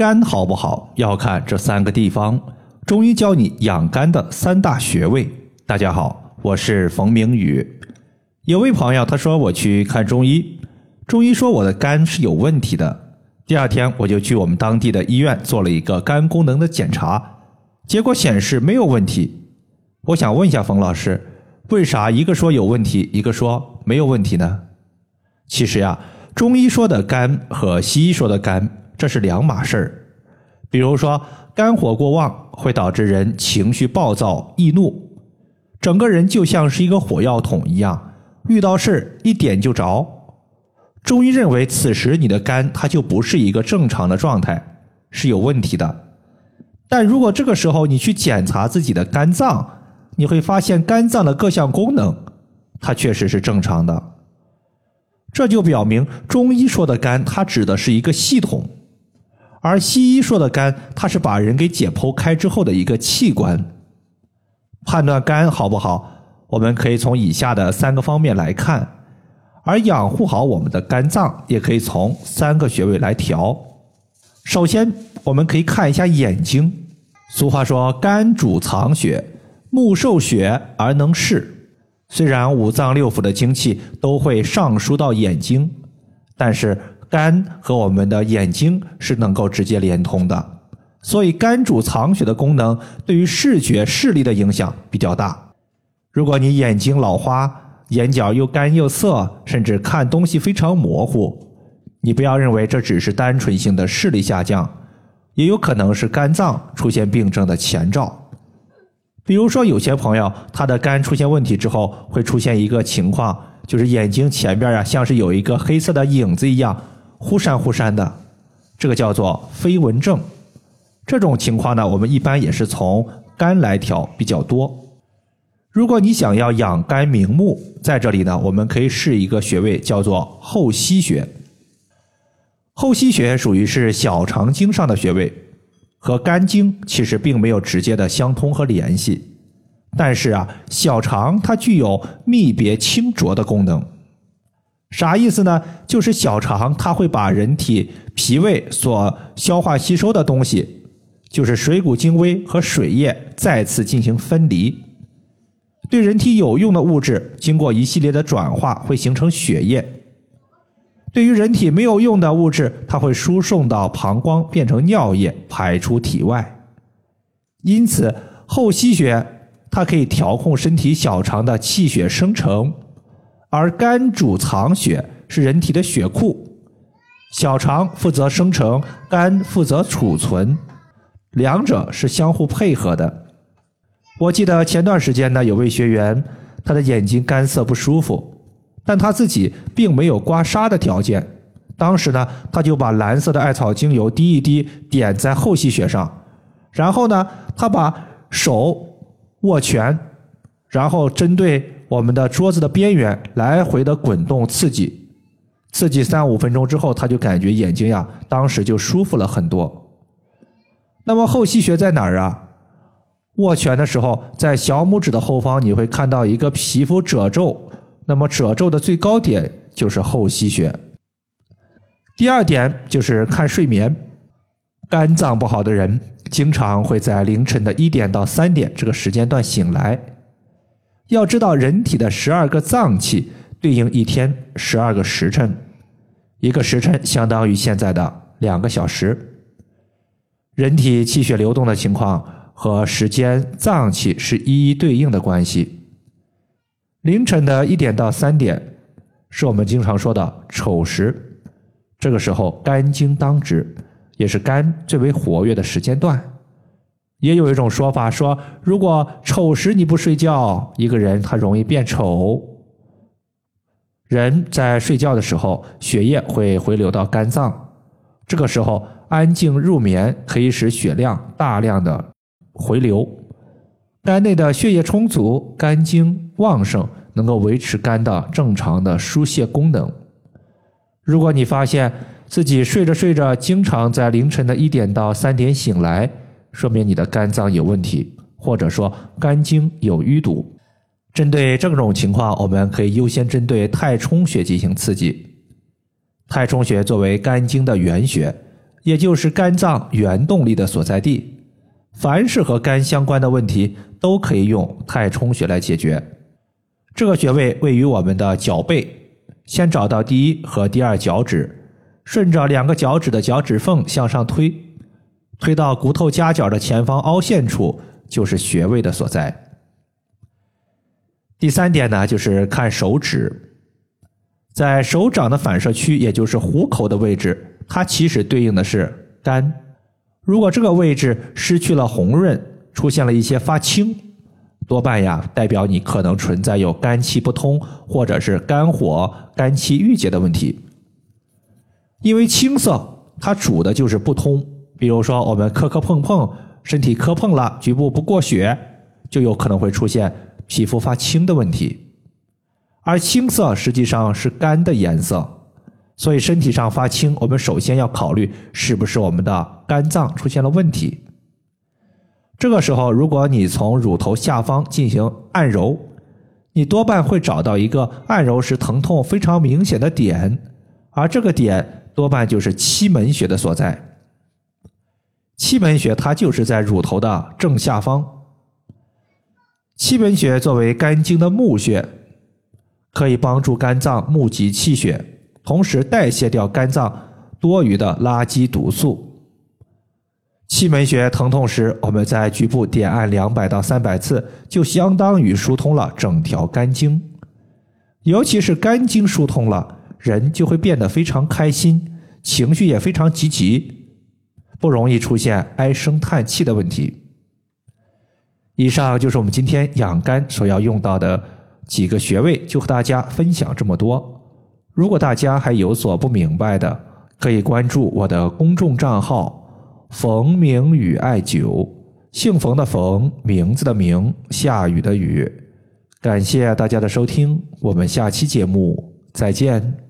肝好不好要看这三个地方。中医教你养肝的三大穴位。大家好，我是冯明宇。有位朋友他说我去看中医，中医说我的肝是有问题的。第二天我就去我们当地的医院做了一个肝功能的检查，结果显示没有问题。我想问一下冯老师，为啥一个说有问题，一个说没有问题呢？其实呀，中医说的肝和西医说的肝。这是两码事儿，比如说肝火过旺会导致人情绪暴躁易怒，整个人就像是一个火药桶一样，遇到事儿一点就着。中医认为此时你的肝它就不是一个正常的状态，是有问题的。但如果这个时候你去检查自己的肝脏，你会发现肝脏的各项功能它确实是正常的，这就表明中医说的肝它指的是一个系统。而西医说的肝，它是把人给解剖开之后的一个器官。判断肝好不好，我们可以从以下的三个方面来看。而养护好我们的肝脏，也可以从三个穴位来调。首先，我们可以看一下眼睛。俗话说，肝主藏血，目受血而能视。虽然五脏六腑的精气都会上输到眼睛，但是。肝和我们的眼睛是能够直接连通的，所以肝主藏血的功能对于视觉视力的影响比较大。如果你眼睛老花、眼角又干又涩，甚至看东西非常模糊，你不要认为这只是单纯性的视力下降，也有可能是肝脏出现病症的前兆。比如说，有些朋友他的肝出现问题之后，会出现一个情况，就是眼睛前边啊，像是有一个黑色的影子一样。忽闪忽闪的，这个叫做飞蚊症。这种情况呢，我们一般也是从肝来调比较多。如果你想要养肝明目，在这里呢，我们可以试一个穴位，叫做后溪穴。后溪穴属于是小肠经上的穴位，和肝经其实并没有直接的相通和联系。但是啊，小肠它具有泌别清浊的功能。啥意思呢？就是小肠它会把人体脾胃所消化吸收的东西，就是水谷精微和水液再次进行分离。对人体有用的物质，经过一系列的转化，会形成血液；对于人体没有用的物质，它会输送到膀胱变成尿液排出体外。因此，后溪穴它可以调控身体小肠的气血生成。而肝主藏血，是人体的血库，小肠负责生成，肝负责储存，两者是相互配合的。我记得前段时间呢，有位学员，他的眼睛干涩不舒服，但他自己并没有刮痧的条件，当时呢，他就把蓝色的艾草精油滴一滴，点在后溪穴上，然后呢，他把手握拳，然后针对。我们的桌子的边缘来回的滚动刺激，刺激三五分钟之后，他就感觉眼睛呀，当时就舒服了很多。那么后溪穴在哪儿啊？握拳的时候，在小拇指的后方，你会看到一个皮肤褶皱，那么褶皱的最高点就是后溪穴。第二点就是看睡眠，肝脏不好的人经常会在凌晨的一点到三点这个时间段醒来。要知道，人体的十二个脏器对应一天十二个时辰，一个时辰相当于现在的两个小时。人体气血流动的情况和时间、脏器是一一对应的关系。凌晨的一点到三点是我们经常说的丑时，这个时候肝经当值，也是肝最为活跃的时间段。也有一种说法说，如果丑时你不睡觉，一个人他容易变丑。人在睡觉的时候，血液会回流到肝脏，这个时候安静入眠可以使血量大量的回流，肝内的血液充足，肝经旺盛，能够维持肝的正常的疏泄功能。如果你发现自己睡着睡着，经常在凌晨的一点到三点醒来。说明你的肝脏有问题，或者说肝经有淤堵。针对这种情况，我们可以优先针对太冲穴进行刺激。太冲穴作为肝经的原穴，也就是肝脏原动力的所在地。凡是和肝相关的问题，都可以用太冲穴来解决。这个穴位位于我们的脚背，先找到第一和第二脚趾，顺着两个脚趾的脚趾缝向上推，推到骨头夹角的前方凹陷处，就是穴位的所在。第三点呢，就是看手指，在手掌的反射区，也就是虎口的位置，它其实对应的是肝。如果这个位置失去了红润，出现了一些发青，多半呀代表你可能存在有肝气不通，或者是肝火、肝气郁结的问题。因为青色它主的就是不通，比如说我们磕磕碰碰，身体磕碰了，局部不过血，就有可能会出现。皮肤发青的问题，而青色实际上是肝的颜色，所以身体上发青，我们首先要考虑是不是我们的肝脏出现了问题。这个时候，如果你从乳头下方进行按揉，你多半会找到一个按揉时疼痛非常明显的点，而这个点多半就是期门穴的所在。气门穴它就是在乳头的正下方。气门穴作为肝经的募穴，可以帮助肝脏募集气血，同时代谢掉肝脏多余的垃圾毒素。气门穴疼痛时，我们在局部点按两百到三百次，就相当于疏通了整条肝经。尤其是肝经疏通了，人就会变得非常开心，情绪也非常积极，不容易出现唉声叹气的问题。以上就是我们今天养肝所要用到的几个穴位，就和大家分享这么多。如果大家还有所不明白的，可以关注我的公众账号“冯明宇艾灸”，姓冯的冯，名字的名，下雨的雨。感谢大家的收听，我们下期节目再见。